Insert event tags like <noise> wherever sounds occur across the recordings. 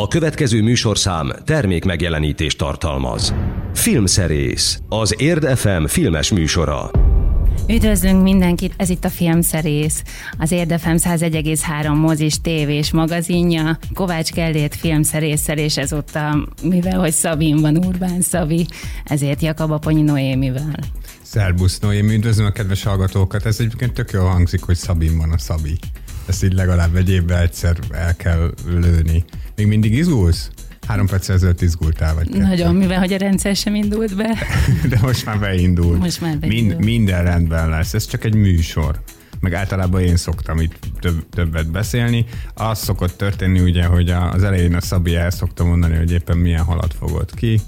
A következő műsorszám termék megjelenítést tartalmaz. Filmszerész, az Érd FM filmes műsora. Üdvözlünk mindenkit, ez itt a Filmszerész, az Érdefem 101,3 mozis tévés magazinja, Kovács Kellét filmszerésszel, és ezúttal, mivel hogy Szabin van, Urbán Szabi, ezért Jakab Aponyi Noémivel. Szerbusz Noémi, üdvözlöm a kedves hallgatókat. Ez egyébként tök jól hangzik, hogy Szabin van a Szabi. Ezt így legalább egy évben egyszer el kell lőni. Még mindig izgulsz? Három perc ezelőtt izgultál vagy. Kettő. Nagyon, mivel hogy a rendszer sem indult be. <laughs> De most már beindult. Most már beindult. Mind, minden rendben lesz. Ez csak egy műsor meg általában én szoktam itt több, többet beszélni. Az szokott történni ugye, hogy az elején a Szabi el szokta mondani, hogy éppen milyen halat fogott ki,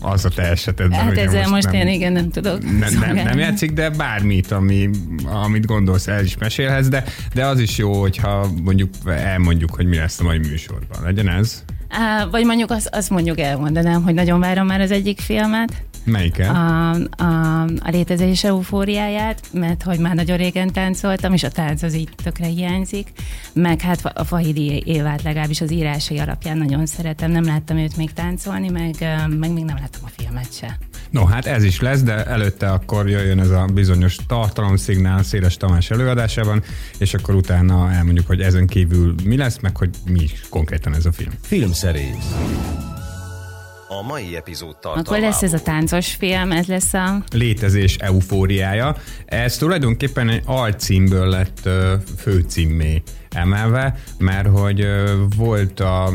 az a te esetedben. Hát ezzel most, most nem, én igen nem tudok nem, nem, nem játszik, de bármit, ami, amit gondolsz, el is mesélhetsz, de, de az is jó, hogyha mondjuk elmondjuk, hogy mi lesz a mai műsorban. Legyen ez? Á, vagy mondjuk azt, azt mondjuk elmondanám, hogy nagyon várom már az egyik filmet. Melyiket? A, a, a létezés eufóriáját, mert hogy már nagyon régen táncoltam, és a tánc az így tökre hiányzik. Meg hát a Fahidi Évát legalábbis az írásai alapján nagyon szeretem. Nem láttam őt még táncolni, meg, meg még nem láttam a filmet se. No, hát ez is lesz, de előtte akkor jöjjön ez a bizonyos tartalomszignál Széles Tamás előadásában, és akkor utána elmondjuk, hogy ezen kívül mi lesz, meg hogy mi is konkrétan ez a film. Filmszerész. A mai epizód Akkor lesz ez a táncos film, ez lesz a... Létezés eufóriája. Ez tulajdonképpen egy alcímből lett főcímmé emelve, mert hogy volt, a,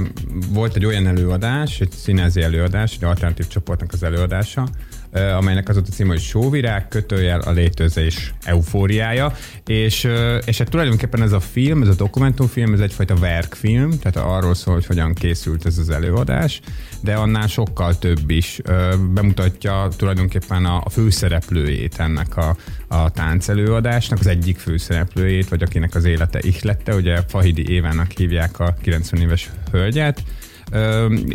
volt egy olyan előadás, egy színezi előadás, egy alternatív csoportnak az előadása, amelynek az ott a címe, hogy Sóvirág, kötőjel a létezés eufóriája, és, és hát tulajdonképpen ez a film, ez a dokumentumfilm, ez egyfajta verkfilm, tehát arról szól, hogy hogyan készült ez az előadás, de annál sokkal több is bemutatja tulajdonképpen a, a főszereplőjét ennek a, a táncelőadásnak, az egyik főszereplőjét, vagy akinek az élete ihlette, ugye Fahidi Évának hívják a 90 éves hölgyet,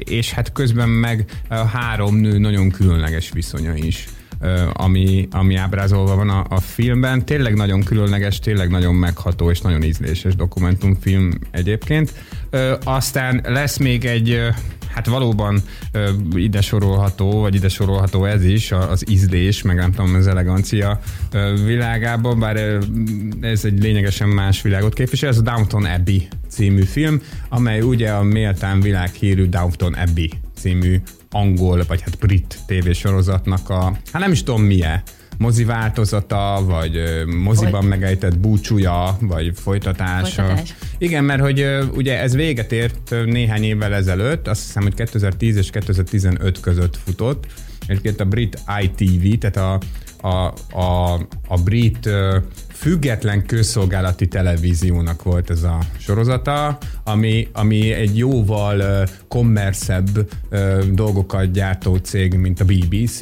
és hát közben meg három nő nagyon különleges viszonya is ami, ami ábrázolva van a, a filmben. Tényleg nagyon különleges, tényleg nagyon megható és nagyon ízléses dokumentumfilm egyébként. Aztán lesz még egy Hát valóban ö, ide sorolható, vagy ide sorolható ez is, az ízlés, meg nem tudom, az elegancia ö, világában, bár ö, ez egy lényegesen más világot képvisel, ez a Downton Abbey című film, amely ugye a méltán világhírű Downton Abbey című angol, vagy hát brit tévésorozatnak a, hát nem is tudom milyen, mozi változata, vagy moziban Folyt. megejtett búcsúja, vagy folytatása. Folytatás. Igen, mert hogy ugye ez véget ért néhány évvel ezelőtt, azt hiszem, hogy 2010 és 2015 között futott. Egyébként a brit ITV, tehát a, a, a, a brit független közszolgálati televíziónak volt ez a sorozata, ami, ami egy jóval kommerszebb dolgokat gyártó cég, mint a BBC,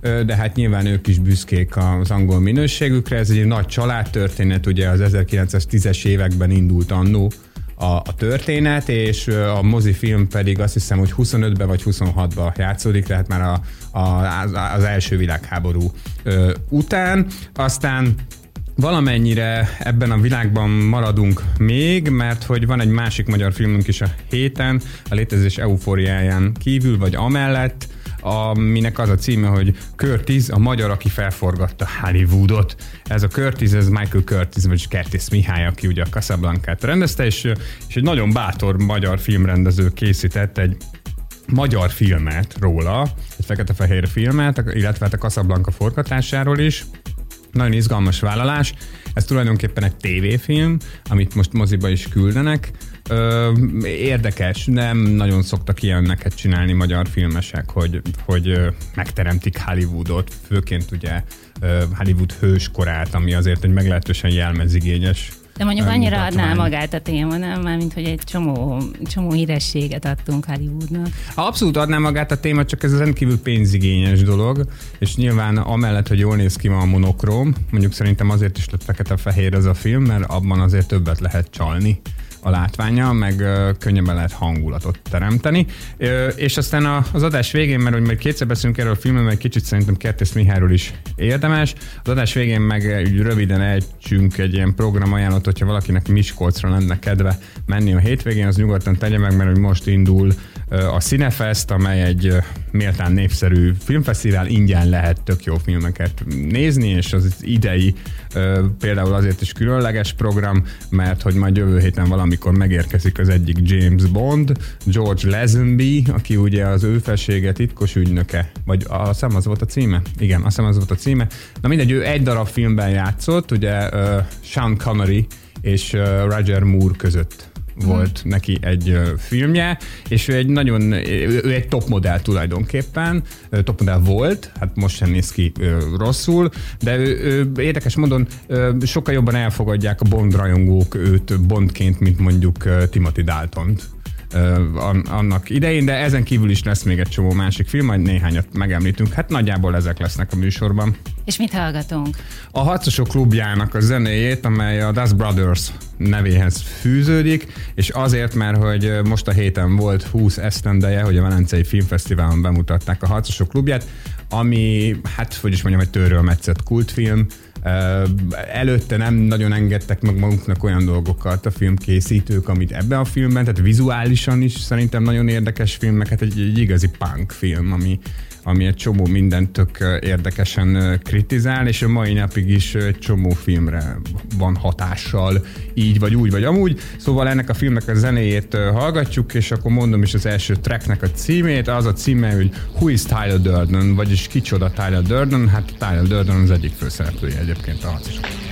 de hát nyilván ők is büszkék az angol minőségükre. Ez egy nagy családtörténet, ugye az 1910-es években indult annó a, a történet, és a mozifilm pedig azt hiszem, hogy 25-ben vagy 26-ban játszódik, tehát már a, a, az első világháború ö, után. Aztán valamennyire ebben a világban maradunk még, mert hogy van egy másik magyar filmünk is a héten, a létezés eufóriáján kívül, vagy amellett, aminek az a címe, hogy Curtis, a magyar, aki felforgatta Hollywoodot. Ez a Curtis, ez Michael Curtis, vagy Curtis Mihály, aki ugye a Casablanca-t rendezte, és, és egy nagyon bátor magyar filmrendező készített egy magyar filmet róla, egy fekete-fehér filmet, illetve hát a Casablanca forgatásáról is, nagyon izgalmas vállalás. Ez tulajdonképpen egy tévéfilm, amit most moziba is küldenek. Ö, érdekes, nem nagyon szoktak ilyeneket csinálni magyar filmesek, hogy, hogy megteremtik Hollywoodot, főként ugye Hollywood hőskorát, ami azért egy meglehetősen jelmezigényes de mondjuk annyira adná magát a téma, nem? Mármint, hogy egy csomó, csomó hírességet adtunk Hollywoodnak. Abszolút adná magát a téma, csak ez rendkívül pénzigényes dolog, és nyilván amellett, hogy jól néz ki ma a monokróm, mondjuk szerintem azért is lett fekete-fehér ez a film, mert abban azért többet lehet csalni a látványa, meg könnyebben lehet hangulatot teremteni. És aztán az adás végén, mert hogy majd kétszer beszélünk erről a filmről, mert kicsit szerintem Kertész Mihályról is érdemes, az adás végén meg röviden ejtsünk egy ilyen programajánlatot, hogyha valakinek Miskolcra lenne kedve menni a hétvégén, az nyugodtan tegye meg, mert hogy most indul a Cinefest, amely egy méltán népszerű filmfesztivál, ingyen lehet tök jó filmeket nézni, és az idei például azért is különleges program, mert hogy majd jövő héten valamikor megérkezik az egyik James Bond, George Lazenby, aki ugye az ő felsége titkos ügynöke, vagy azt hiszem az volt a címe? Igen, azt hiszem az volt a címe. Na mindegy, ő egy darab filmben játszott, ugye uh, Sean Connery és uh, Roger Moore között volt hmm. neki egy filmje, és ő egy nagyon, ő egy topmodell tulajdonképpen, topmodell volt, hát most sem néz ki rosszul, de ő, ő érdekes módon sokkal jobban elfogadják a Bond rajongók őt Bondként, mint mondjuk Timothy Dalton annak idején, de ezen kívül is lesz még egy csomó másik film, majd néhányat megemlítünk. Hát nagyjából ezek lesznek a műsorban. És mit hallgatunk? A Harcosok klubjának a zenéjét, amely a Das Brothers nevéhez fűződik, és azért, mert hogy most a héten volt 20 esztendeje, hogy a Velencei Filmfesztiválon bemutatták a Harcosok klubját, ami, hát hogy is mondjam, egy metszett kultfilm, Előtte nem nagyon engedtek meg maguknak olyan dolgokat a filmkészítők, amit ebben a filmben, tehát vizuálisan is szerintem nagyon érdekes film, meg hát egy, egy igazi punk film, ami, ami egy csomó mindent tök érdekesen kritizál, és a mai napig is egy csomó filmre van hatással, így vagy úgy vagy amúgy. Szóval ennek a filmnek a zenéjét hallgatjuk, és akkor mondom is az első tracknek a címét, az a címe, hogy Who is Tyler Durden, vagyis kicsoda Tyler Durden, hát Tyler Durden az egyik főszereplője egyébként a harcosok.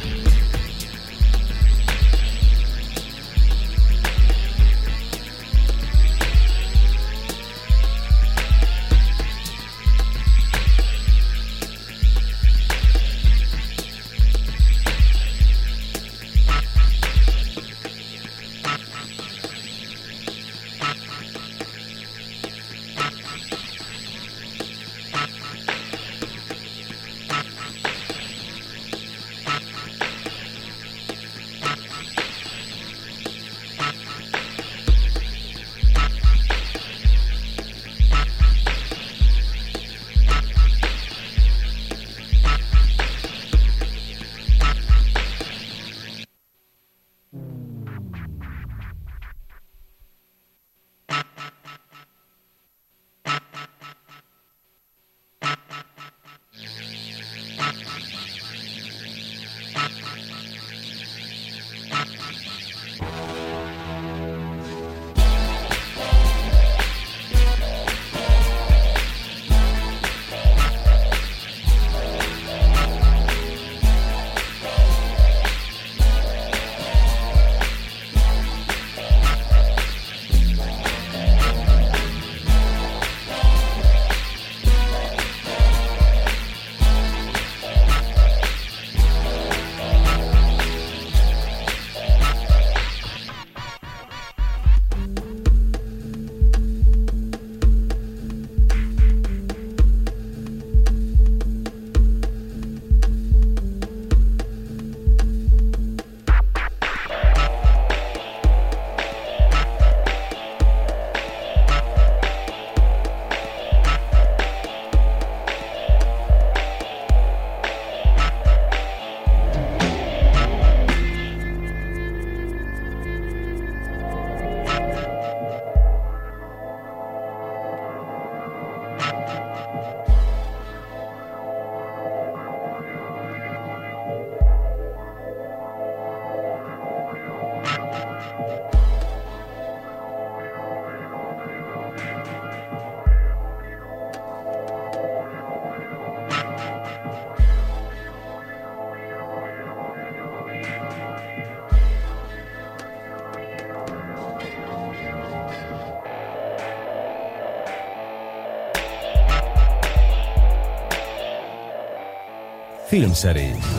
Filmszerész.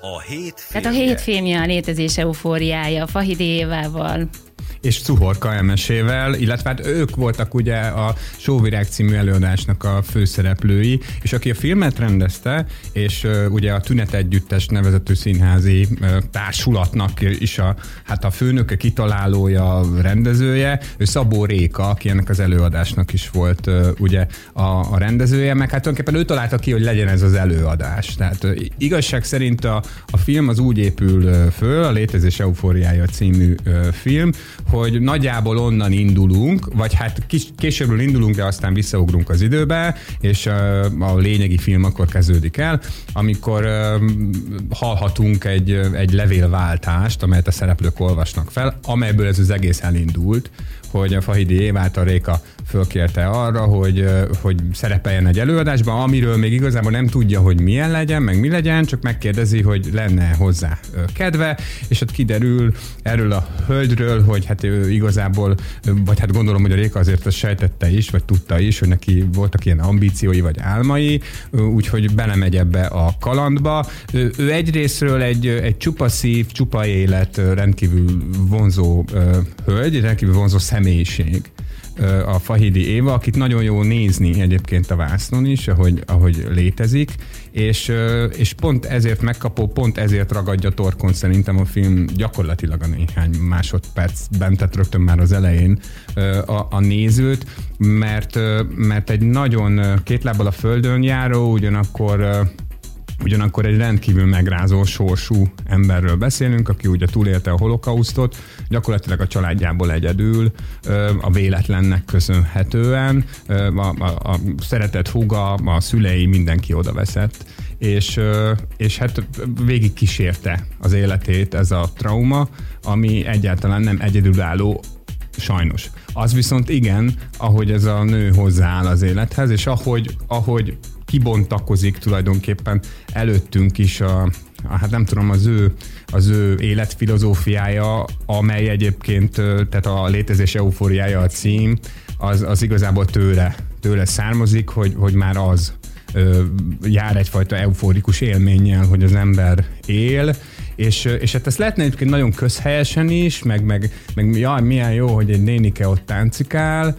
A hét filmje. Tehát a hét filmje a létezés eufóriája, Fahidi Évával. És Cuhorka emesével, illetve hát ők voltak ugye a Sóvirág című előadásnak a főszereplői, és aki a filmet rendezte, és ugye a Tünet Együttes nevezetű színházi társulatnak is a, hát a főnöke, kitalálója, rendezője, ő Szabó Réka, aki ennek az előadásnak is volt ugye a, a rendezője, meg hát tulajdonképpen ő találta ki, hogy legyen ez az előadás. Tehát igazság szerint a, a film az úgy épül föl, a Létezés Eufóriája című uh, film, hogy nagyjából onnan indulunk, vagy hát kis, későbbről indulunk, de aztán visszaugrunk az időbe, és a lényegi film akkor kezdődik el, amikor hallhatunk egy, egy levélváltást, amelyet a szereplők olvasnak fel, amelyből ez az egész elindult, hogy a Fahidi Évát a Réka fölkérte arra, hogy, hogy szerepeljen egy előadásban, amiről még igazából nem tudja, hogy milyen legyen, meg mi legyen, csak megkérdezi, hogy lenne hozzá kedve, és ott kiderül erről a hölgyről, hogy hát ő igazából, vagy hát gondolom, hogy a Réka azért azt sejtette is, vagy tudta is, hogy neki voltak ilyen ambíciói vagy álmai, úgyhogy belemegy ebbe a kalandba. Ő, ő egyrésztről egy, egy csupa szív, csupa élet, rendkívül vonzó hölgy, rendkívül vonzó személyiség a Fahidi Éva, akit nagyon jó nézni egyébként a vásznon is, ahogy, ahogy létezik, és, és pont ezért megkapó, pont ezért ragadja torkon szerintem a film gyakorlatilag a néhány másodpercben, tehát rögtön már az elején a, a nézőt, mert, mert egy nagyon két lábbal a földön járó, ugyanakkor Ugyanakkor egy rendkívül megrázó sorsú emberről beszélünk, aki ugye túlélte a holokausztot, gyakorlatilag a családjából egyedül, a véletlennek köszönhetően, a, a, a szeretett húga, a szülei, mindenki oda veszett és, és hát végig kísérte az életét ez a trauma, ami egyáltalán nem egyedülálló sajnos. Az viszont igen, ahogy ez a nő hozzááll az élethez, és ahogy, ahogy kibontakozik tulajdonképpen előttünk is a, hát nem tudom, az ő, az ő életfilozófiája, amely egyébként, tehát a létezés eufóriája a cím, az, az igazából tőle, tőle származik, hogy, hogy már az jár egyfajta euforikus élménnyel, hogy az ember él, és, és hát ezt lehetne egyébként nagyon közhelyesen is, meg, meg, meg jaj, milyen jó, hogy egy nénike ott táncikál,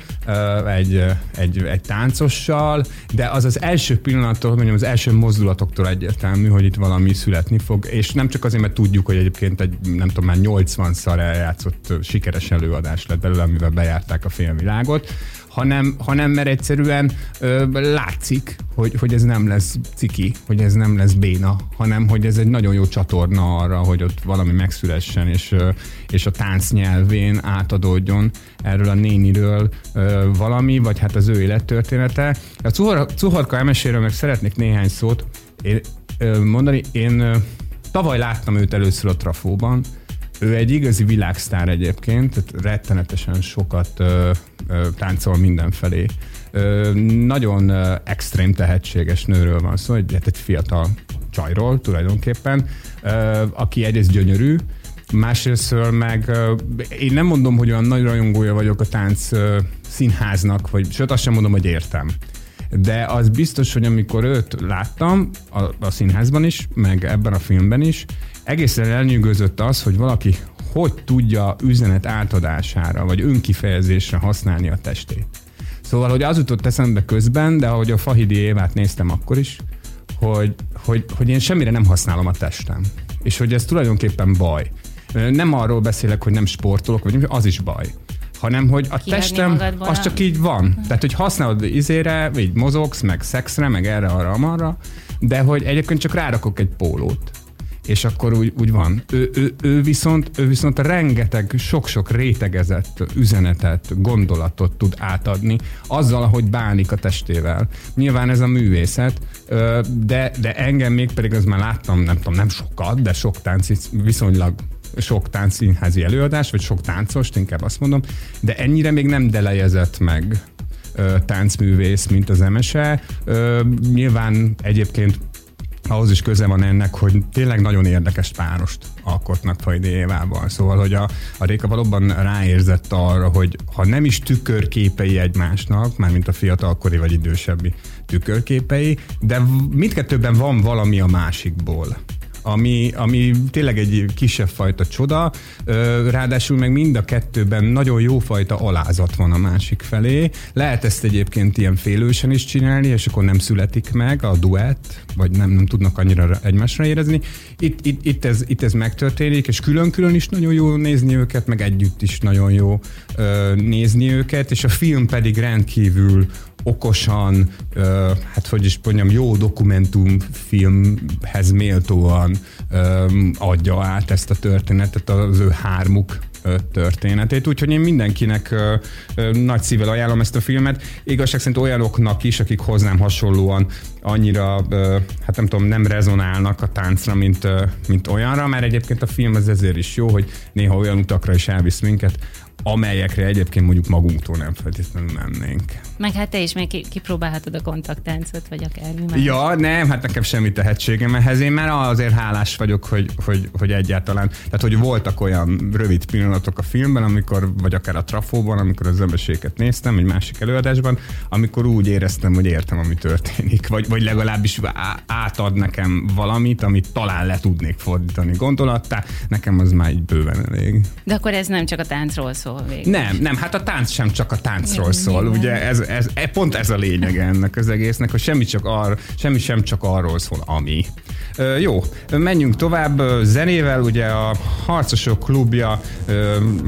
egy, egy, egy táncossal, de az az első pillanattól, mondjam, az első mozdulatoktól egyértelmű, hogy itt valami születni fog, és nem csak azért, mert tudjuk, hogy egyébként egy, nem tudom, már 80-szor eljátszott sikeres előadás lett belőle, amivel bejárták a filmvilágot, hanem, hanem mert egyszerűen ö, látszik, hogy, hogy ez nem lesz ciki, hogy ez nem lesz béna, hanem hogy ez egy nagyon jó csatorna arra, hogy ott valami megszülessen, és, ö, és a tánc nyelvén átadódjon erről a néniről ö, valami, vagy hát az ő élettörténete. A Cuhorka emeséről meg szeretnék néhány szót én, ö, mondani. Én ö, tavaly láttam őt először a Trafóban, ő egy igazi világsztár egyébként, tehát rettenetesen sokat ö, ö, táncol mindenfelé. Ö, nagyon ö, extrém tehetséges nőről van szó, egy, hát egy fiatal csajról tulajdonképpen, ö, aki egyrészt gyönyörű, másrésztől meg én nem mondom, hogy olyan nagy rajongója vagyok a tánc színháznak, vagy sőt azt sem mondom, hogy értem. De az biztos, hogy amikor őt láttam a, a színházban is, meg ebben a filmben is, egészen elnyűgözött az, hogy valaki hogy tudja üzenet átadására, vagy önkifejezésre használni a testét. Szóval, hogy az jutott eszembe közben, de ahogy a Fahidi Évát néztem akkor is, hogy, hogy, hogy én semmire nem használom a testem. És hogy ez tulajdonképpen baj. Nem arról beszélek, hogy nem sportolok, vagy az is baj hanem hogy a testem az csak így van. Tehát, hogy használod izére, vagy mozogsz, meg szexre, meg erre, arra, amarra, de hogy egyébként csak rárakok egy pólót és akkor úgy, úgy van. Ő, ő, ő, viszont, ő viszont rengeteg, sok-sok rétegezett üzenetet, gondolatot tud átadni azzal, ahogy bánik a testével. Nyilván ez a művészet, de, de engem még pedig az már láttam, nem tudom, nem sokat, de sok tánc, viszonylag sok táncszínházi előadás, vagy sok táncost, inkább azt mondom, de ennyire még nem delejezett meg táncművész, mint az MSE. Nyilván egyébként ahhoz is köze van ennek, hogy tényleg nagyon érdekes párost alkotnak Fajdi Évával. Szóval, hogy a, a Réka valóban ráérzett arra, hogy ha nem is tükörképei egymásnak, már mint a fiatalkori vagy idősebbi tükörképei, de mindkettőben van valami a másikból. Ami, ami tényleg egy kisebb fajta csoda, ráadásul meg mind a kettőben nagyon jó fajta alázat van a másik felé. Lehet ezt egyébként ilyen félősen is csinálni, és akkor nem születik meg a duett, vagy nem, nem tudnak annyira egymásra érezni. Itt, itt, itt, ez, itt ez megtörténik, és külön-külön is nagyon jó nézni őket, meg együtt is nagyon jó ö, nézni őket, és a film pedig rendkívül okosan, hát hogy is mondjam, jó dokumentumfilmhez méltóan adja át ezt a történetet az ő hármuk történetét, úgyhogy én mindenkinek ö, ö, nagy szívvel ajánlom ezt a filmet. Igazság szerint olyanoknak is, akik hozzám hasonlóan annyira, ö, hát nem tudom, nem rezonálnak a táncra, mint, mint olyanra, mert egyébként a film az ezért is jó, hogy néha olyan utakra is elvisz minket, amelyekre egyébként mondjuk magunktól nem feltétlenül mennénk. Meg hát te is még kipróbálhatod a kontaktáncot, vagy akármi más. Ja, nem, hát nekem semmi tehetségem ehhez. Én már azért hálás vagyok, hogy, hogy, hogy egyáltalán, tehát hogy voltak olyan rövid pillanatok a filmben, amikor, vagy akár a trafóban, amikor az emberséget néztem, egy másik előadásban, amikor úgy éreztem, hogy értem, ami történik, vagy, vagy legalábbis átad nekem valamit, amit talán le tudnék fordítani gondolattá, nekem az már egy bőven elég. De akkor ez nem csak a táncról szól végül. Nem, nem, hát a tánc sem csak a táncról szól, ugye ez, ez, ez, pont ez a lényeg ennek az egésznek, hogy semmi, csak ar, semmi sem csak arról szól, ami. Jó, menjünk tovább zenével, ugye a Harcosok klubja,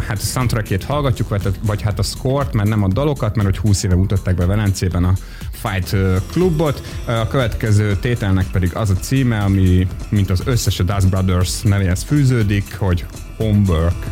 hát a soundtrackét hallgatjuk, vagy, vagy hát a score mert nem a dalokat, mert hogy 20 éve mutatták be Velencében a Fight klubot. A következő tételnek pedig az a címe, ami mint az összes a Dust Brothers nevéhez fűződik, hogy Homework.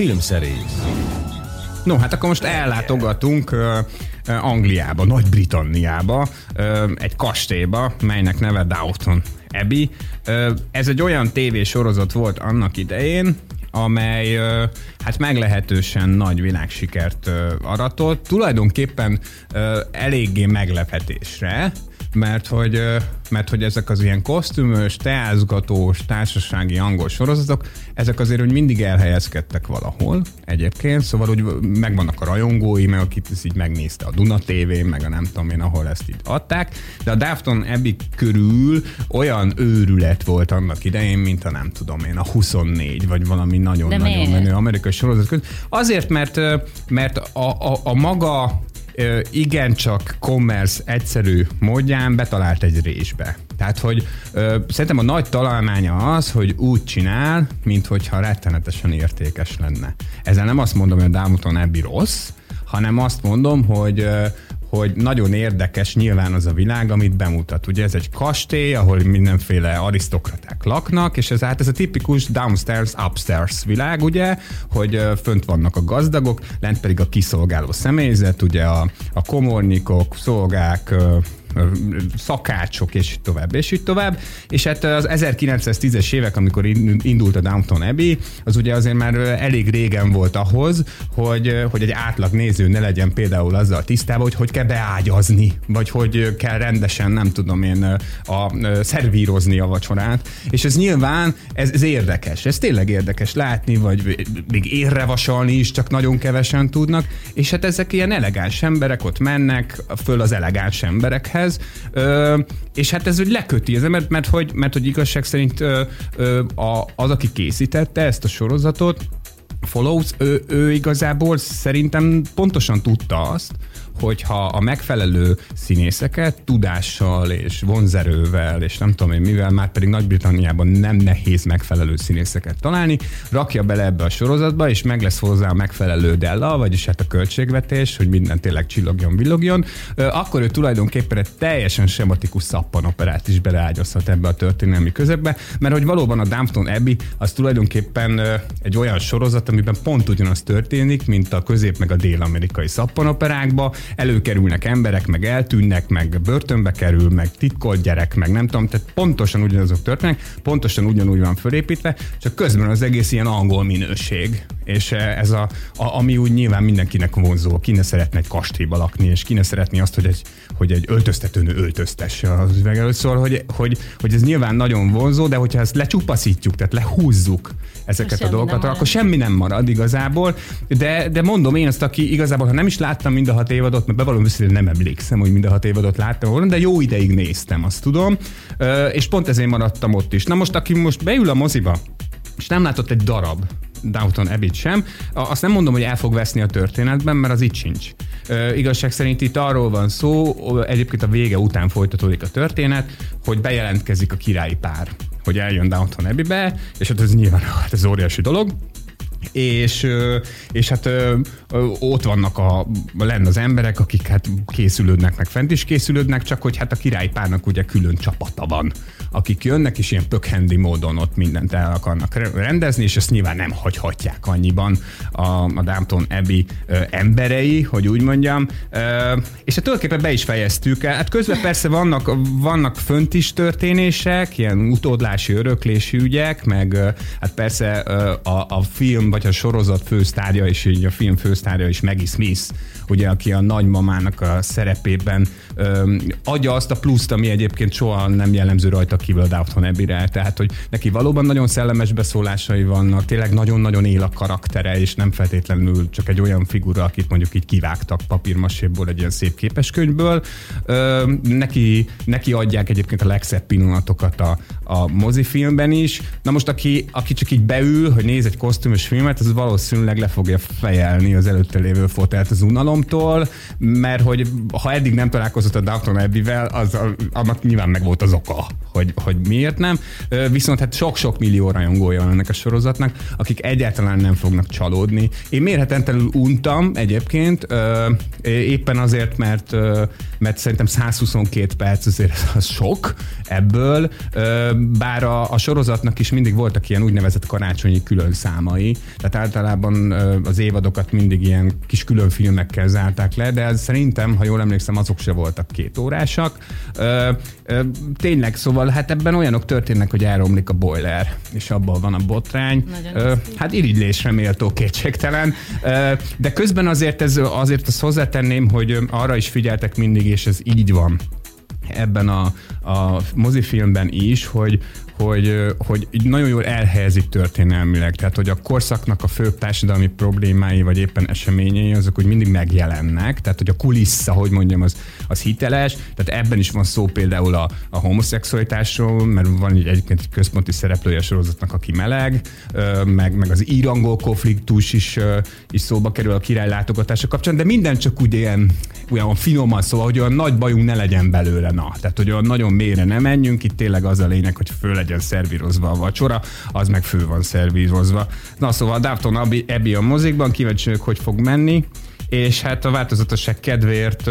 Filmszerész. No, hát akkor most ellátogatunk uh, Angliába, Nagy-Britanniába, uh, egy kastélyba, melynek neve Downton Abbey. Uh, ez egy olyan tévésorozat volt annak idején, amely hát meglehetősen nagy világsikert aratott, tulajdonképpen eléggé meglepetésre, mert hogy, mert hogy ezek az ilyen kosztümös, teázgatós, társasági angol sorozatok, ezek azért hogy mindig elhelyezkedtek valahol egyébként, szóval úgy megvannak a rajongói, meg akit ez így megnézte a Duna tv meg a nem tudom én, ahol ezt így adták, de a Dafton Abbey körül olyan őrület volt annak idején, mint a nem tudom én, a 24, vagy valami nagyon-nagyon menő amerikai sorozat. Azért, mert, mert a, a, a maga igencsak commerce egyszerű módján betalált egy résbe. Tehát, hogy ö, szerintem a nagy találmánya az, hogy úgy csinál, mintha rettenetesen értékes lenne. Ezzel nem azt mondom, hogy a Downton Abbey rossz, hanem azt mondom, hogy hogy nagyon érdekes nyilván az a világ, amit bemutat. Ugye ez egy kastély, ahol mindenféle arisztokraták laknak, és ez hát ez a tipikus downstairs, upstairs világ, ugye, hogy fönt vannak a gazdagok, lent pedig a kiszolgáló személyzet, ugye a, a komornikok, szolgák, szakácsok, és így tovább, és így tovább. És hát az 1910-es évek, amikor indult a Downton Abbey, az ugye azért már elég régen volt ahhoz, hogy, hogy egy átlag néző ne legyen például azzal tisztában, hogy hogy kell beágyazni, vagy hogy kell rendesen, nem tudom én, a, a szervírozni a vacsorát. És ez nyilván, ez, ez érdekes, ez tényleg érdekes látni, vagy még érre vasalni is, csak nagyon kevesen tudnak, és hát ezek ilyen elegáns emberek ott mennek föl az elegáns emberekhez, ehhez, ö, és hát ez úgy leköti az mert, mert, hogy, mert hogy igazság szerint ö, ö, a, az, aki készítette ezt a sorozatot, Follows, ő, ő igazából szerintem pontosan tudta azt, hogyha a megfelelő színészeket tudással és vonzerővel, és nem tudom én mivel, már pedig Nagy-Britanniában nem nehéz megfelelő színészeket találni, rakja bele ebbe a sorozatba, és meg lesz hozzá a megfelelő della, vagyis hát a költségvetés, hogy minden tényleg csillogjon, villogjon, akkor ő tulajdonképpen egy teljesen sematikus szappanoperát is beleágyazhat ebbe a történelmi közepbe, mert hogy valóban a Downton Abbey az tulajdonképpen egy olyan sorozat, amiben pont ugyanaz történik, mint a közép meg a dél-amerikai szappanoperákba, előkerülnek emberek, meg eltűnnek, meg börtönbe kerül, meg titkolt gyerek, meg nem tudom, tehát pontosan ugyanazok történnek, pontosan ugyanúgy van fölépítve, csak közben az egész ilyen angol minőség. És ez a, a ami úgy nyilván mindenkinek vonzó, ki ne szeretne egy kastélyba lakni, és ki ne szeretné azt, hogy egy, hogy egy öltöztetőnő öltöztesse az üveg előtt. Szóval, hogy, hogy, hogy ez nyilván nagyon vonzó, de hogyha ezt lecsupaszítjuk, tehát lehúzzuk ezeket a dolgokat, akkor semmi nem marad igazából. De, de mondom én azt, aki igazából, ha nem is láttam mind a hat évadot, mert bevallom őszintén nem emlékszem, hogy mind a hat évadot láttam volna, de jó ideig néztem, azt tudom, és pont ezért maradtam ott is. Na most, aki most beül a moziba, és nem látott egy darab Downton Abbey sem. Azt nem mondom, hogy el fog veszni a történetben, mert az itt sincs. Igazság szerint itt arról van szó, egyébként a vége után folytatódik a történet, hogy bejelentkezik a királyi pár, hogy eljön Downton Abbey-be, és hát ez nyilván hát ez óriási dolog, és, és hát ott vannak a, lenne az emberek, akik hát készülődnek, meg fent is készülődnek, csak hogy hát a királypárnak ugye külön csapata van, akik jönnek, és ilyen pökhendi módon ott mindent el akarnak rendezni, és ezt nyilván nem hagyhatják annyiban a, a Downton Abbey emberei, hogy úgy mondjam. És hát tulajdonképpen be is fejeztük. Hát közben persze vannak, vannak fönt is történések, ilyen utódlási, öröklési ügyek, meg hát persze a, a film vagy a sorozat fősztárja és így a film fősztárja is Maggie Smith, ugye, aki a nagymamának a szerepében ö, adja azt a pluszt, ami egyébként soha nem jellemző rajta kívül a Downton Abbey-re. Tehát, hogy neki valóban nagyon szellemes beszólásai vannak, tényleg nagyon-nagyon él a karaktere, és nem feltétlenül csak egy olyan figura, akit mondjuk így kivágtak papírmaséból egy ilyen szép képeskönyvből. Ö, neki, neki adják egyébként a legszebb pillanatokat a, a mozifilmben is. Na most, aki, aki csak így beül, hogy néz egy kosztümös filmet, az valószínűleg le fogja fejelni az előtte lévő fotelt az unalomtól, mert hogy ha eddig nem találkozott a Downton Abbey-vel, az, annak nyilván meg volt az oka, hogy, hogy miért nem. Viszont hát sok-sok millió rajongója van ennek a sorozatnak, akik egyáltalán nem fognak csalódni. Én mérhetetlenül untam egyébként, éppen azért, mert, mert szerintem 122 perc azért az sok ebből, bár a, a sorozatnak is mindig voltak ilyen úgynevezett karácsonyi külön számai, tehát általában az évadokat mindig ilyen kis külön filmekkel filmekkel zárták le, de ez szerintem, ha jól emlékszem, azok se voltak két órásak. Ö, ö, tényleg, szóval hát ebben olyanok történnek, hogy elromlik a boiler, és abban van a botrány. Ö, hát irigylésre méltó kétségtelen. Ö, de közben azért, ez, azért azt hozzátenném, hogy arra is figyeltek mindig, és ez így van ebben a, a mozifilmben is, hogy, hogy, hogy nagyon jól elhelyezik történelmileg, tehát hogy a korszaknak a fő társadalmi problémái, vagy éppen eseményei, azok úgy mindig megjelennek, tehát hogy a kulissza, hogy mondjam, az, az hiteles, tehát ebben is van szó például a, a homoszexualitásról, mert van egy, egyébként egy központi szereplője a sorozatnak, aki meleg, meg, meg az írangol konfliktus is, is szóba kerül a király látogatása kapcsán, de minden csak úgy ilyen, olyan finoman szóval, hogy olyan nagy bajunk ne legyen belőle, na. Tehát, hogy olyan nagyon mélyre nem menjünk, itt tényleg az a lényeg, hogy föl legyen szervírozva a vacsora, az meg fő van szervírozva. Na szóval Downton Abbey a mozikban, kíváncsi hogy fog menni, és hát a változatosság kedvéért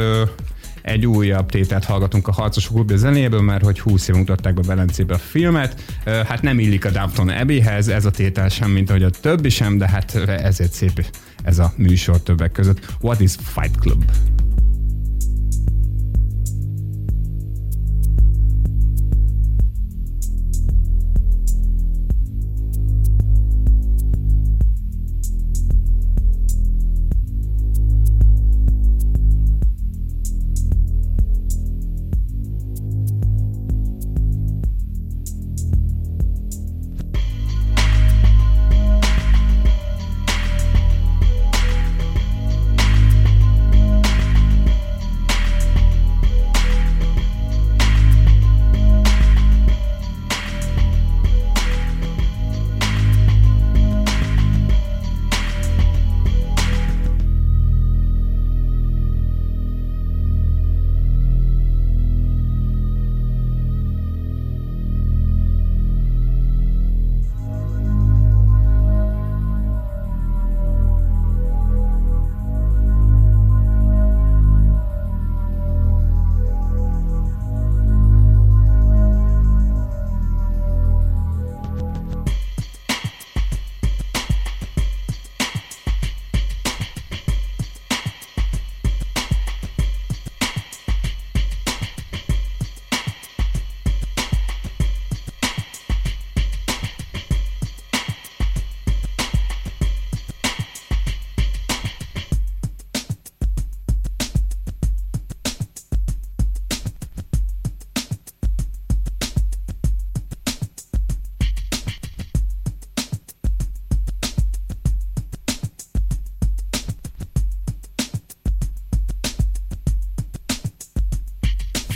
egy újabb tételt hallgatunk a Harcosok klubja zenéből, mert hogy 20 év mutatták be Belencébe a filmet. Hát nem illik a Downton Abbeyhez ez a tétel sem, mint ahogy a többi sem, de hát ezért szép ez a műsor többek között. What is Fight Club?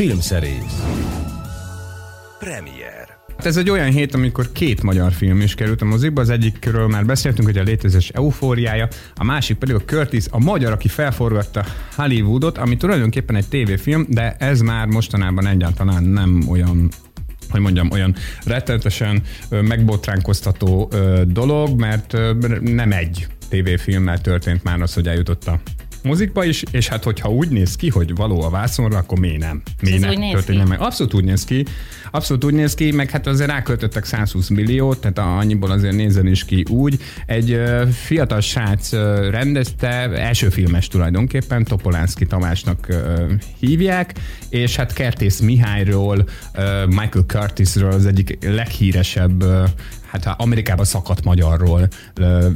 Filmszerész Premier Hát ez egy olyan hét, amikor két magyar film is került a mozikba. Az egyikről már beszéltünk, hogy a létezés eufóriája, a másik pedig a Curtis, a magyar, aki felforgatta Hollywoodot, ami tulajdonképpen egy tévéfilm, de ez már mostanában egyáltalán nem olyan hogy mondjam, olyan rettenetesen megbotránkoztató dolog, mert nem egy tévéfilmmel történt már az, hogy eljutott a mozikba is, és hát hogyha úgy néz ki, hogy való a vászonra, akkor miért nem? Miért nem történjen meg? Abszolút úgy néz ki. Abszolút úgy néz ki, meg hát azért ráköltöttek 120 milliót, tehát annyiból azért nézzen is ki úgy. Egy fiatal srác rendezte, első filmes tulajdonképpen, Topolánszki Tamásnak hívják, és hát Kertész Mihályról, Michael Curtisről az egyik leghíresebb hát Amerikában szakadt magyarról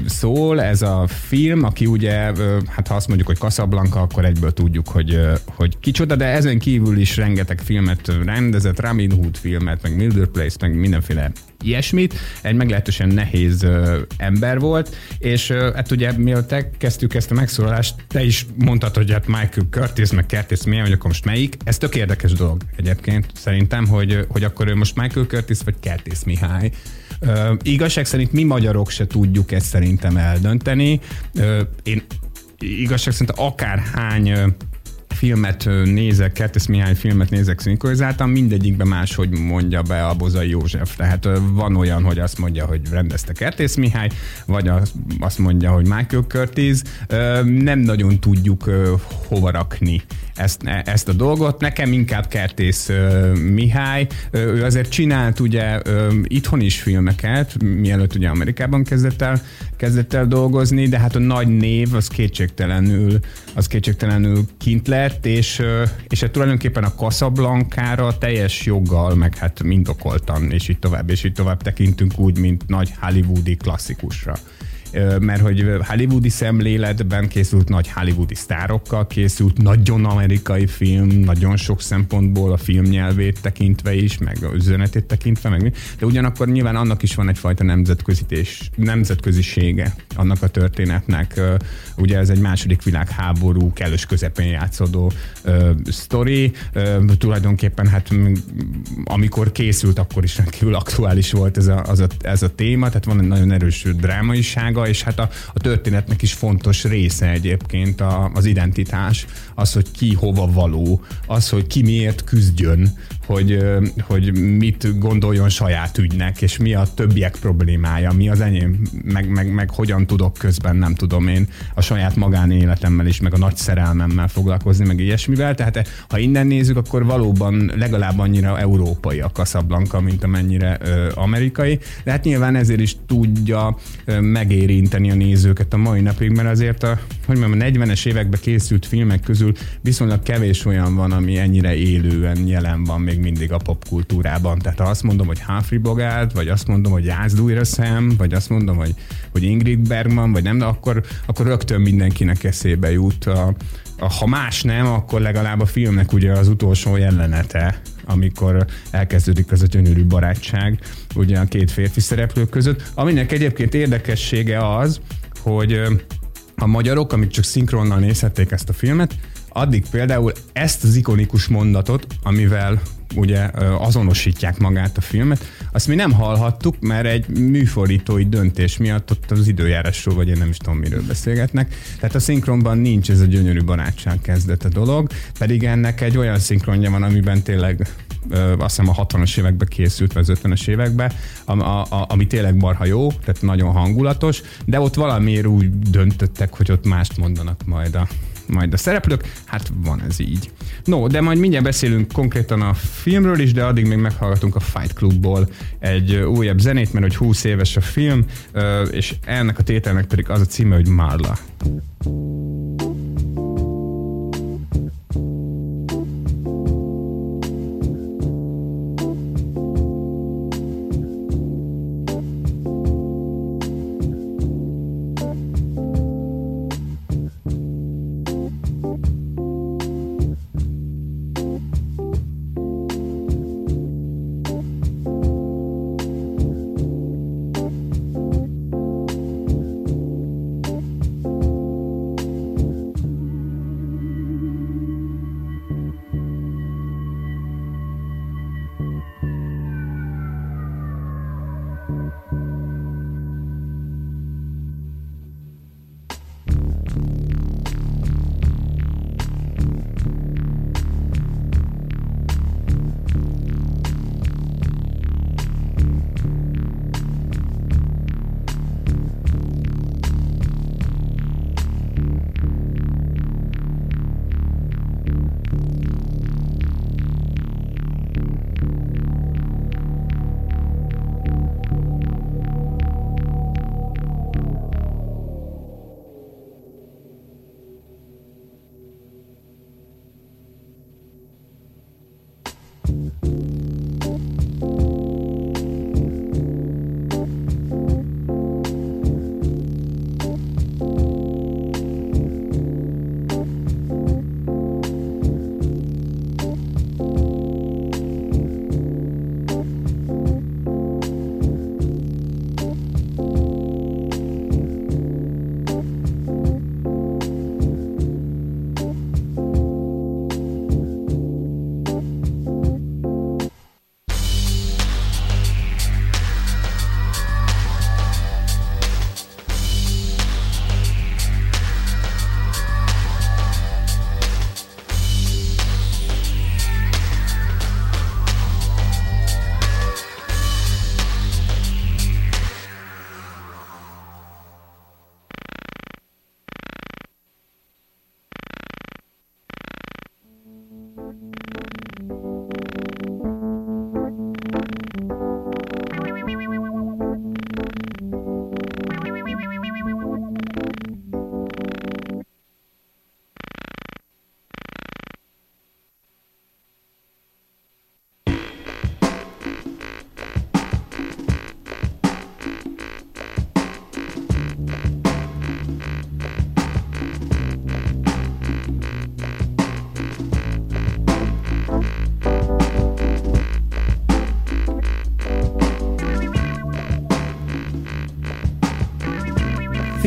szól ez a film, aki ugye, hát ha azt mondjuk, hogy Casablanca, akkor egyből tudjuk, hogy, hogy kicsoda, de ezen kívül is rengeteg filmet rendezett, Robin Hood filmet, meg Mildred Place, meg mindenféle ilyesmit. Egy meglehetősen nehéz ember volt, és ö, hát ugye mielőtt kezdtük ezt a megszólalást, te is mondtad, hogy hát Michael Curtis, meg Curtis milyen, hogy akkor most melyik. Ez tök érdekes dolog egyébként szerintem, hogy, hogy akkor ő most Michael Curtis vagy Curtis Mihály. Ö, igazság szerint mi magyarok se tudjuk ezt szerintem eldönteni. Ö, én igazság szerint akárhány filmet nézek, Kertész Mihály filmet nézek szinkronizáltan, mindegyikben máshogy mondja be a Bozai József. Tehát van olyan, hogy azt mondja, hogy rendezte Kertész Mihály, vagy azt mondja, hogy Michael Curtis. Nem nagyon tudjuk hova rakni ezt, e, ezt a dolgot. Nekem inkább Kertész Mihály. Ő azért csinált ugye itthon is filmeket, mielőtt ugye Amerikában kezdett el, kezdett el dolgozni, de hát a nagy név az kétségtelenül, az kétségtelenül kint lett, és, és hát tulajdonképpen a Casablanca-ra teljes joggal, meg hát mindokoltan, és így tovább, és így tovább tekintünk úgy, mint nagy hollywoodi klasszikusra mert hogy hollywoodi szemléletben készült nagy hollywoodi sztárokkal, készült nagyon amerikai film, nagyon sok szempontból a filmnyelvét tekintve is, meg a üzenetét tekintve, meg de ugyanakkor nyilván annak is van egyfajta nemzetközítés, nemzetközisége annak a történetnek. Ugye ez egy második világháború kellős közepén játszódó uh, sztori. Uh, tulajdonképpen hát amikor készült, akkor is rendkívül aktuális volt ez a, az a, ez a téma, tehát van egy nagyon erős drámaisága, és hát a, a történetnek is fontos része egyébként a, az identitás, az, hogy ki hova való, az, hogy ki miért küzdjön, hogy, hogy mit gondoljon saját ügynek, és mi a többiek problémája, mi az enyém, meg, meg, meg hogyan tudok közben, nem tudom én, a saját magánéletemmel is, meg a nagy szerelmemmel foglalkozni, meg ilyesmivel. Tehát eh, ha innen nézzük, akkor valóban legalább annyira európai a Casablanca, mint amennyire ö, amerikai. De hát nyilván ezért is tudja ö, megérinteni a nézőket a mai napig, mert azért a, hogy mondjam, a 40-es években készült filmek közül viszonylag kevés olyan van, ami ennyire élően jelen van még mindig a popkultúrában. Tehát ha azt mondom, hogy Humphrey Bogart, vagy azt mondom, hogy Jászd újra szem, vagy azt mondom, hogy, hogy Ingrid Bergman, vagy nem, de akkor, akkor rögtön mindenkinek eszébe jut a, ha más nem, akkor legalább a filmnek ugye az utolsó jelenete, amikor elkezdődik az a gyönyörű barátság ugye a két férfi szereplő között. Aminek egyébként érdekessége az, hogy a magyarok, amik csak szinkronnal nézhették ezt a filmet, addig például ezt az ikonikus mondatot, amivel ugye azonosítják magát a filmet, azt mi nem hallhattuk, mert egy műfordítói döntés miatt ott az időjárásról, vagy én nem is tudom miről beszélgetnek. Tehát a szinkronban nincs ez a gyönyörű barátság kezdete dolog, pedig ennek egy olyan szinkronja van, amiben tényleg azt hiszem a 60-as években készült, vagy az 50-es években, ami, tényleg marha jó, tehát nagyon hangulatos, de ott valamiért úgy döntöttek, hogy ott mást mondanak majd a, majd a szereplők, hát van ez így. No, de majd mindjárt beszélünk konkrétan a filmről is, de addig még meghallgatunk a Fight Clubból egy újabb zenét, mert hogy 20 éves a film, és ennek a tételnek pedig az a címe, hogy Marla.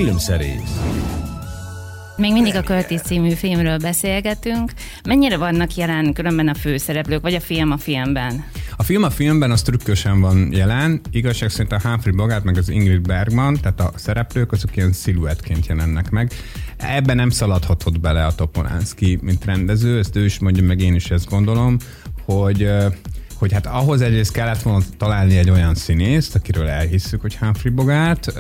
Filmszerész. Még mindig a Curtis című filmről beszélgetünk. Mennyire vannak jelen különben a főszereplők, vagy a film a filmben? A film a filmben az trükkösen van jelen. Igazság szerint a Humphrey Bogart meg az Ingrid Bergman, tehát a szereplők, azok ilyen sziluettként jelennek meg. Ebben nem szaladhatott bele a Topolánszki, mint rendező, ezt ő is mondja, meg én is ezt gondolom, hogy hogy hát ahhoz egyrészt kellett volna találni egy olyan színészt, akiről elhisszük, hogy Humphrey Bogart,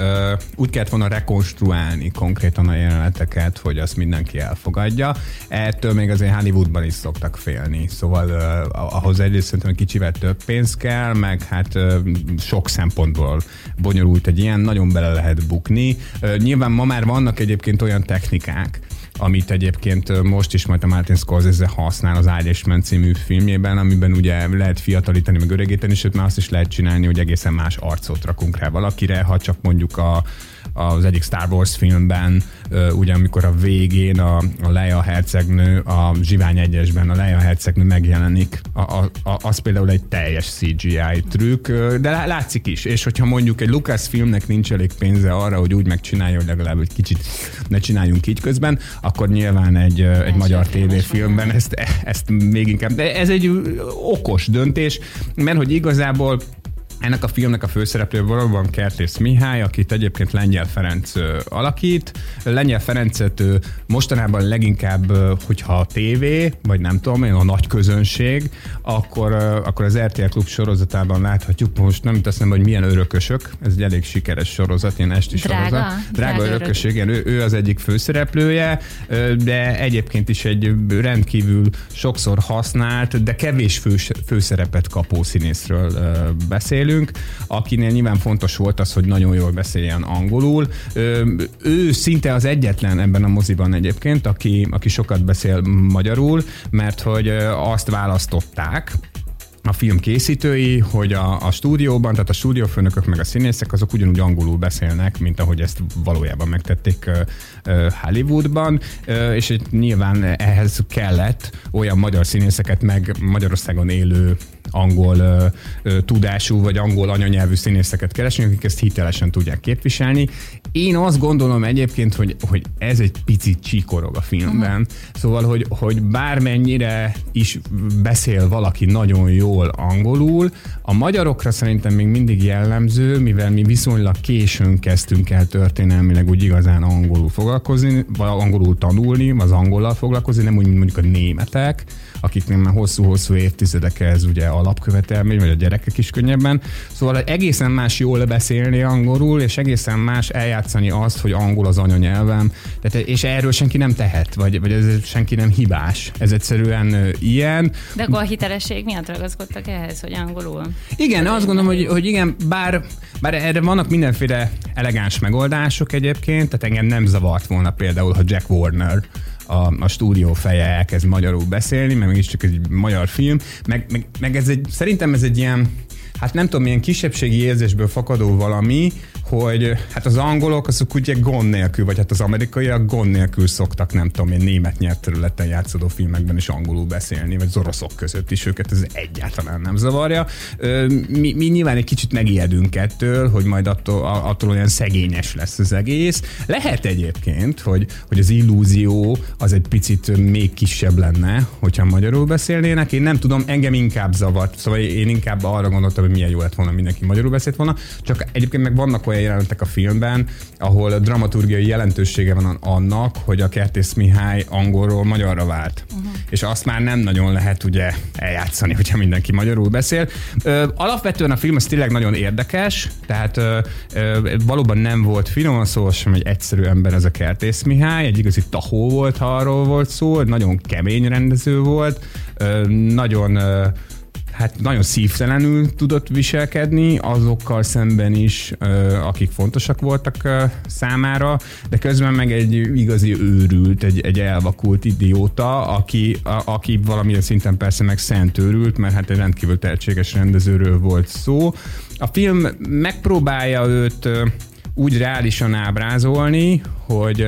úgy kellett volna rekonstruálni konkrétan a jeleneteket, hogy azt mindenki elfogadja. Ettől még azért Hollywoodban is szoktak félni, szóval ahhoz egyrészt szerintem kicsivel több pénz kell, meg hát sok szempontból bonyolult egy ilyen, nagyon bele lehet bukni. Nyilván ma már vannak egyébként olyan technikák, amit egyébként most is majd a Martin Scorsese használ az Irishman című filmjében, amiben ugye lehet fiatalítani, meg öregíteni, sőt már azt is lehet csinálni, hogy egészen más arcot rakunk rá valakire, ha csak mondjuk a az egyik Star Wars filmben, ugye amikor a végén a, a Leia hercegnő, a Zsivány egyesben a Leia hercegnő megjelenik, a, a, a, az például egy teljes CGI trükk, de látszik is, és hogyha mondjuk egy Lucas filmnek nincs elég pénze arra, hogy úgy megcsinálja, hogy legalább egy kicsit ne csináljunk így közben, akkor nyilván egy, egy magyar tévéfilmben ezt, ezt még inkább, de ez egy okos döntés, mert hogy igazából ennek a filmnek a főszereplő valóban Kertész Mihály, akit egyébként Lengyel Ferenc alakít. Lengyel Ferencet mostanában leginkább, hogyha a tévé, vagy nem tudom én, a nagy közönség, akkor, akkor az RTL Klub sorozatában láthatjuk, most nem teszem, hogy milyen örökösök, ez egy elég sikeres sorozat, ilyen esti drága, sorozat. Drága, drága örököség, igen, ő, ő az egyik főszereplője, de egyébként is egy rendkívül sokszor használt, de kevés fő, főszerepet kapó színészről beszélünk beszélünk, akinél nyilván fontos volt az, hogy nagyon jól beszéljen angolul. Ő szinte az egyetlen ebben a moziban egyébként, aki, aki sokat beszél magyarul, mert hogy azt választották, a film készítői, hogy a, a stúdióban, tehát a stúdiófőnökök meg a színészek azok ugyanúgy angolul beszélnek, mint ahogy ezt valójában megtették Hollywoodban, és nyilván ehhez kellett olyan magyar színészeket meg Magyarországon élő angol ö, ö, tudású vagy angol anyanyelvű színészeket keresni, akik ezt hitelesen tudják képviselni. Én azt gondolom egyébként, hogy, hogy ez egy picit csíkorog a filmben. Szóval, hogy, hogy bármennyire is beszél valaki nagyon jól angolul, a magyarokra szerintem még mindig jellemző, mivel mi viszonylag későn kezdtünk el történelmileg úgy igazán angolul foglalkozni, vagy angolul tanulni, az angollal foglalkozni, nem úgy, mint mondjuk a németek, akiknek már hosszú-hosszú évtizedek ez ugye alapkövetelmény, vagy a gyerekek is könnyebben. Szóval egészen más jól beszélni angolul, és egészen más eljátszani azt, hogy angol az anyanyelvem, Tehát, és erről senki nem tehet, vagy, vagy ez senki nem hibás. Ez egyszerűen ilyen. De akkor a hitelesség miatt ragaszkodtak ehhez, hogy angolul? Igen, azt gondolom, hogy, hogy igen, bár, bár erre vannak mindenféle elegáns megoldások egyébként, tehát engem nem zavart volna például, ha Jack Warner a, a stúdió feje elkezd magyarul beszélni, mert mégiscsak egy magyar film, meg, meg, meg ez egy, szerintem ez egy ilyen, hát nem tudom, milyen kisebbségi érzésből fakadó valami, hogy hát az angolok azok ugye gond nélkül, vagy hát az amerikaiak gond nélkül szoktak, nem tudom én, német nyert területen játszódó filmekben is angolul beszélni, vagy az oroszok között is őket ez egyáltalán nem zavarja. Mi, mi nyilván egy kicsit megijedünk ettől, hogy majd attól, attól olyan szegényes lesz az egész. Lehet egyébként, hogy, hogy az illúzió az egy picit még kisebb lenne, hogyha magyarul beszélnének. Én nem tudom, engem inkább zavart. Szóval én inkább arra gondoltam, hogy milyen jó lett volna, mindenki magyarul beszélt volna. Csak egyébként meg vannak olyan jelentek a filmben, ahol dramaturgiai jelentősége van annak, hogy a Kertész Mihály angolról magyarra vált. Uh-huh. És azt már nem nagyon lehet ugye eljátszani, hogyha mindenki magyarul beszél. Ö, alapvetően a film az tényleg nagyon érdekes, tehát ö, ö, valóban nem volt finom szó, sem egy egyszerű ember ez a Kertész Mihály, egy igazi tahó volt, ha arról volt szó, nagyon kemény rendező volt, ö, nagyon ö, hát nagyon szívtelenül tudott viselkedni azokkal szemben is, akik fontosak voltak számára, de közben meg egy igazi őrült, egy, egy elvakult idióta, aki, a, aki valamilyen szinten persze meg szent őrült, mert hát egy rendkívül tehetséges rendezőről volt szó. A film megpróbálja őt úgy reálisan ábrázolni, hogy,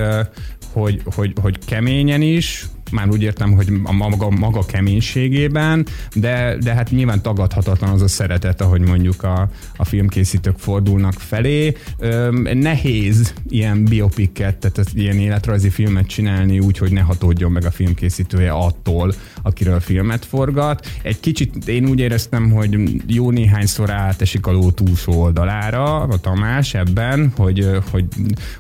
hogy, hogy, hogy keményen is, már úgy értem, hogy a maga, maga keménységében, de, de hát nyilván tagadhatatlan az a szeretet, ahogy mondjuk a, a filmkészítők fordulnak felé. Öm, nehéz ilyen biopiket, tehát ilyen életrajzi filmet csinálni úgy, hogy ne hatódjon meg a filmkészítője attól, akiről filmet forgat. Egy kicsit én úgy éreztem, hogy jó néhányszor átesik a ló túlsó oldalára a Tamás ebben, hogy, hogy,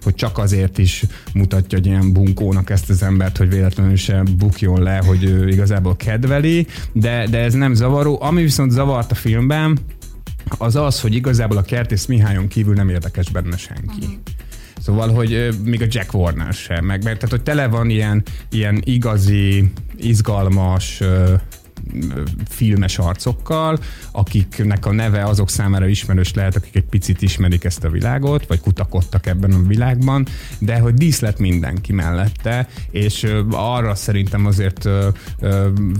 hogy csak azért is mutatja hogy ilyen bunkónak ezt az embert, hogy véletlenül se bukjon le, hogy ő igazából kedveli, de, de ez nem zavaró. Ami viszont zavart a filmben, az az, hogy igazából a Kertész Mihályon kívül nem érdekes benne senki. Uh-huh. Szóval, hogy még a Jack Warner sem, meg, mert tehát, hogy tele van ilyen, ilyen igazi, izgalmas, filmes arcokkal, akiknek a neve azok számára ismerős lehet, akik egy picit ismerik ezt a világot, vagy kutakodtak ebben a világban, de hogy díszlet mindenki mellette, és arra szerintem azért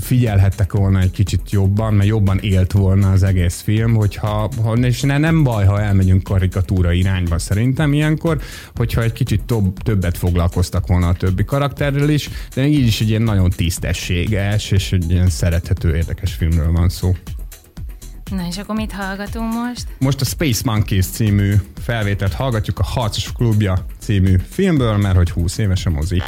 figyelhettek volna egy kicsit jobban, mert jobban élt volna az egész film, hogyha, ha, és ne, nem baj, ha elmegyünk karikatúra irányba szerintem ilyenkor, hogyha egy kicsit több, többet foglalkoztak volna a többi karakterrel is, de így is egy ilyen nagyon tisztességes, és egy ilyen szerethető, érdekes filmről van szó. Na és akkor mit hallgatunk most? Most a Space Monkeys című felvételt hallgatjuk a Harcos Klubja című filmből, mert hogy 20 éves a mozi.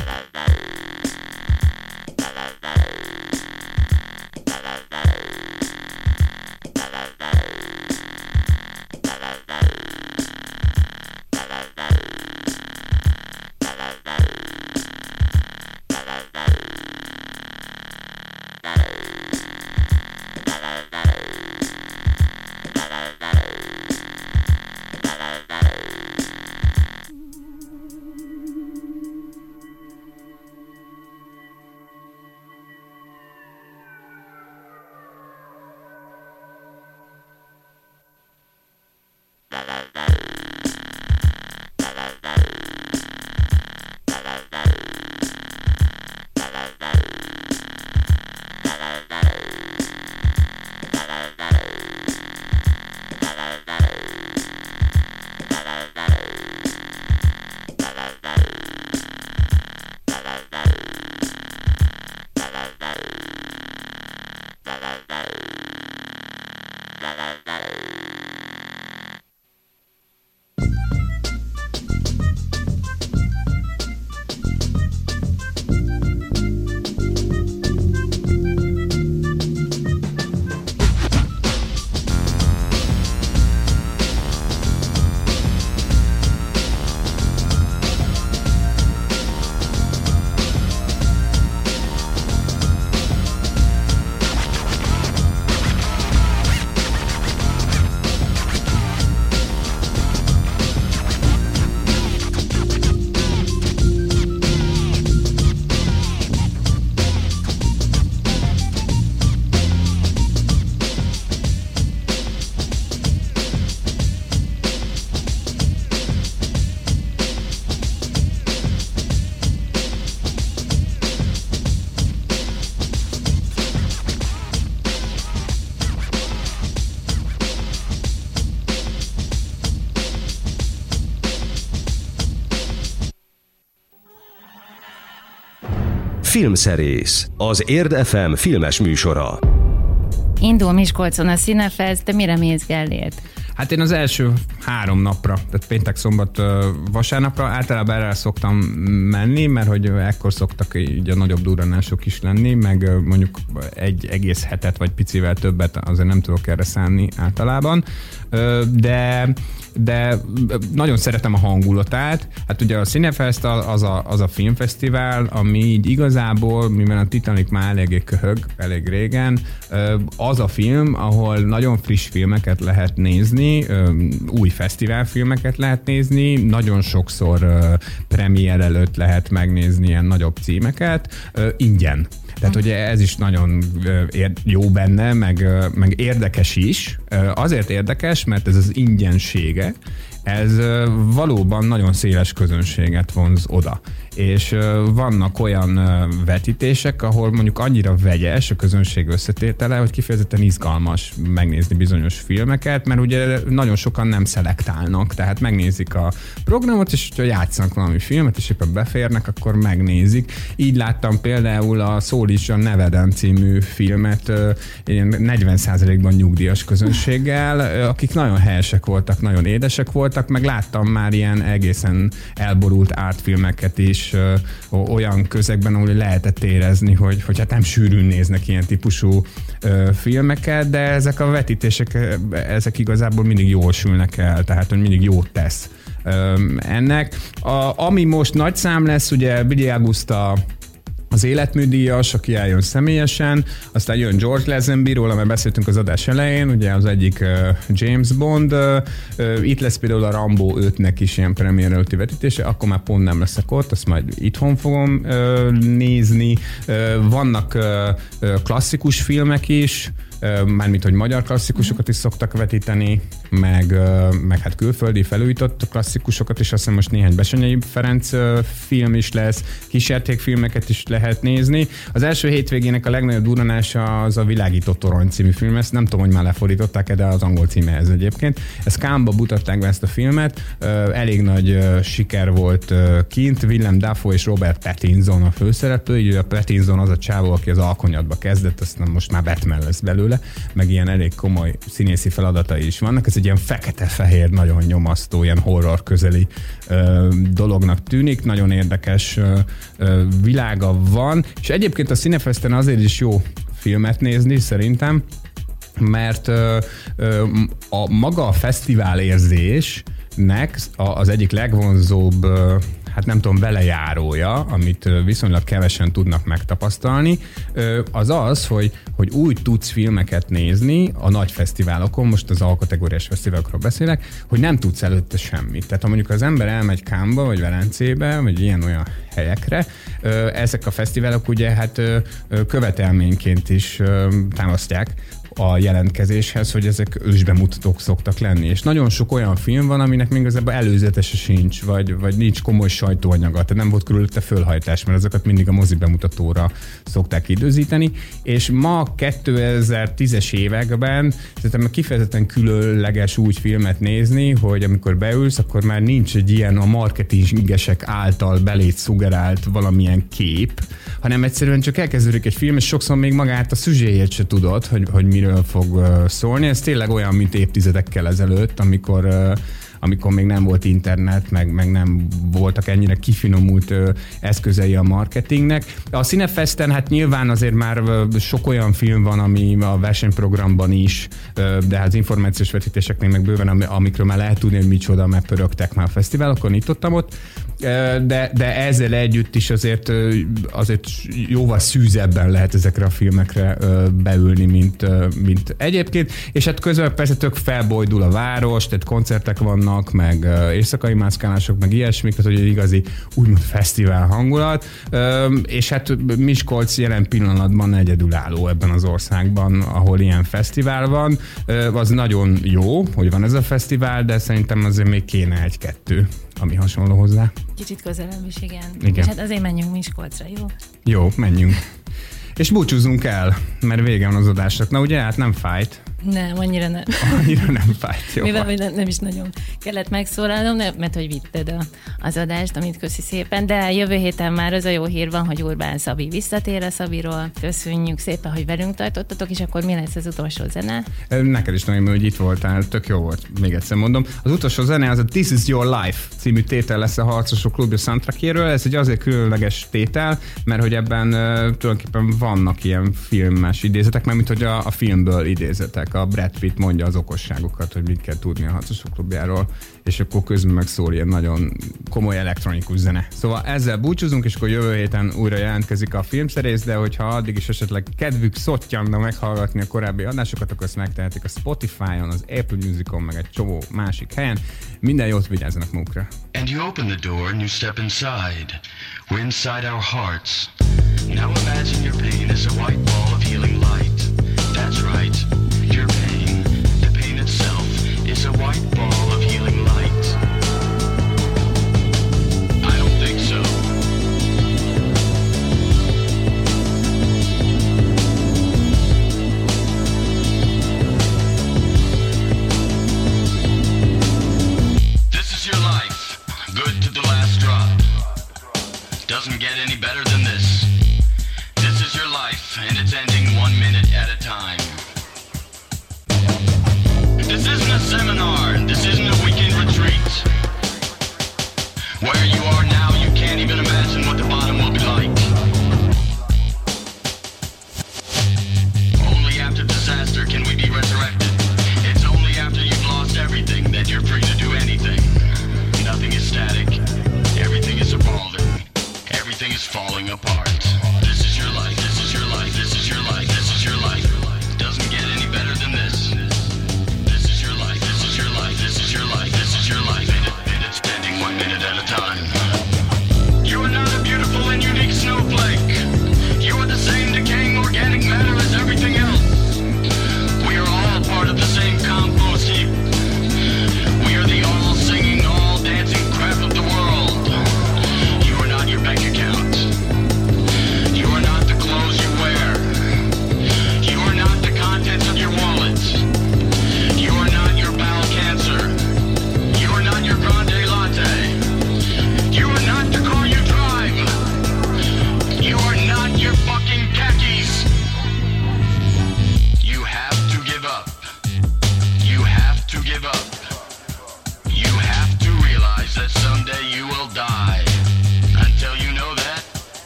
Filmszerész, az Érd FM filmes műsora. Indul Miskolcon a Cinefest, de mire mész Gellért? Hát én az első három napra, tehát péntek, szombat, vasárnapra általában erre szoktam menni, mert hogy ekkor szoktak így a nagyobb duranások is lenni, meg mondjuk egy egész hetet vagy picivel többet azért nem tudok erre szállni általában, de de nagyon szeretem a hangulatát. Hát ugye a Cinefest az a, az a filmfesztivál, ami így igazából, mivel a Titanic már eléggé köhög, elég régen, az a film, ahol nagyon friss filmeket lehet nézni, új fesztiválfilmeket lehet nézni, nagyon sokszor premier előtt lehet megnézni ilyen nagyobb címeket, ingyen. Tehát ugye ez is nagyon jó benne, meg, meg érdekes is. Azért érdekes, mert ez az ingyensége, ez valóban nagyon széles közönséget vonz oda és vannak olyan vetítések, ahol mondjuk annyira vegyes a közönség összetétele, hogy kifejezetten izgalmas megnézni bizonyos filmeket, mert ugye nagyon sokan nem szelektálnak, tehát megnézik a programot, és hogyha játszanak valami filmet, és éppen beférnek, akkor megnézik. Így láttam például a Szólíts a Neveden című filmet 40%-ban nyugdíjas közönséggel, akik nagyon helyesek voltak, nagyon édesek voltak, meg láttam már ilyen egészen elborult ártfilmeket is, ö, olyan közegben, ahol lehetett érezni, hogy, hogy hát nem sűrűn néznek ilyen típusú ö, filmeket, de ezek a vetítések, ezek igazából mindig jól sülnek el, tehát hogy mindig jót tesz ennek. A, ami most nagy szám lesz, ugye Billy Augusta az életműdíjas, aki eljön személyesen, aztán jön George Lazenby, róla mert beszéltünk az adás elején, ugye az egyik uh, James Bond, uh, uh, itt lesz például a Rambo 5-nek is ilyen premier előtti vetítése, akkor már pont nem leszek ott, azt majd itthon fogom uh, nézni. Uh, vannak uh, klasszikus filmek is, mármint, hogy magyar klasszikusokat is szoktak vetíteni, meg, meg hát külföldi felújított klasszikusokat is, azt hiszem most néhány Besenyei Ferenc film is lesz, kísértékfilmeket is lehet nézni. Az első hétvégének a legnagyobb duranása az a Világító Torony című film, ezt nem tudom, hogy már lefordították de az angol címe ez egyébként. Ezt Kámba mutatták be ezt a filmet, elég nagy siker volt kint, Willem Dafoe és Robert Pattinson a főszereplő, így a Pattinson az a csávó, aki az alkonyatba kezdett, aztán most már Batman lesz belőle, meg ilyen elég komoly színészi feladatai is vannak. Ez egy ilyen fekete-fehér, nagyon nyomasztó, ilyen horror közeli ö, dolognak tűnik, nagyon érdekes ö, ö, világa van, és egyébként a Cinefesten azért is jó filmet nézni, szerintem, mert ö, ö, a maga a fesztivál érzésnek az egyik legvonzóbb hát nem tudom, velejárója, amit viszonylag kevesen tudnak megtapasztalni, az az, hogy, hogy úgy tudsz filmeket nézni a nagy fesztiválokon, most az alkategóriás fesztiválokról beszélek, hogy nem tudsz előtte semmit. Tehát ha mondjuk az ember elmegy Kámba, vagy Velencébe, vagy ilyen-olyan helyekre, ezek a fesztiválok ugye hát követelményként is támasztják a jelentkezéshez, hogy ezek ősbemutatók szoktak lenni. És nagyon sok olyan film van, aminek még igazából előzetese sincs, vagy, vagy nincs komoly sajtóanyaga, tehát nem volt körülötte fölhajtás, mert azokat mindig a mozi bemutatóra szokták időzíteni. És ma 2010-es években szerintem kifejezetten különleges úgy filmet nézni, hogy amikor beülsz, akkor már nincs egy ilyen a marketingesek által belét szugerált valamilyen kép, hanem egyszerűen csak elkezdődik egy film, és sokszor még magát a szüzséjét se tudod, hogy, hogy mi miről fog szólni. Ez tényleg olyan, mint évtizedekkel ezelőtt, amikor amikor még nem volt internet, meg, meg nem voltak ennyire kifinomult ö, eszközei a marketingnek. A Cinefesten hát nyilván azért már ö, sok olyan film van, ami a versenyprogramban is, ö, de hát az információs vetítéseknél meg bőven, amikről már lehet tudni, hogy micsoda, mert pörögtek már a fesztiválokon, nyitottam ott, de, de ezzel együtt is azért, azért jóval szűzebben lehet ezekre a filmekre beülni, mint, mint egyébként, és hát közben persze tök felbojdul a város, tehát koncertek vannak, meg éjszakai mászkálások, meg ilyesmik, tehát hogy egy igazi úgymond fesztivál hangulat, és hát Miskolc jelen pillanatban egyedülálló ebben az országban, ahol ilyen fesztivál van. Az nagyon jó, hogy van ez a fesztivál, de szerintem azért még kéne egy-kettő ami hasonló hozzá. Kicsit közelebb is, igen. igen. És hát azért menjünk Miskolcra, jó? Jó, menjünk. És búcsúzzunk el, mert vége van az adásnak. Na ugye, hát nem fájt. Nem, annyira nem. <laughs> Annyira nem fájt, jó. Mivel nem, nem is nagyon kellett megszólalnom, mert hogy vitted a, az adást, amit köszi szépen, de jövő héten már az a jó hír van, hogy Urbán Szabi visszatér a Szabiról. Köszönjük szépen, hogy velünk tartottatok, és akkor mi lesz az utolsó zene? Neked is nagyon, hogy itt voltál, tök jó volt, még egyszer mondom. Az utolsó zene az a This is Your Life című tétel lesz a Harcosok Klubja soundtrackjéről. Ez egy azért különleges tétel, mert hogy ebben tulajdonképpen vannak ilyen filmes idézetek, mert mint hogy a, a filmből idézetek a Brad Pitt mondja az okosságokat, hogy mit kell tudni a harcosok klubjáról, és akkor közben meg szól ilyen nagyon komoly elektronikus zene. Szóval ezzel búcsúzunk, és akkor jövő héten újra jelentkezik a filmszerész, de hogyha addig is esetleg kedvük szottyanna meghallgatni a korábbi adásokat, akkor ezt megtehetik a Spotify-on, az Apple Music-on, meg egy csomó másik helyen. Minden jót vigyázzanak magukra. And you open the door and you step inside. We're inside our hearts. Now imagine your pain is a white ball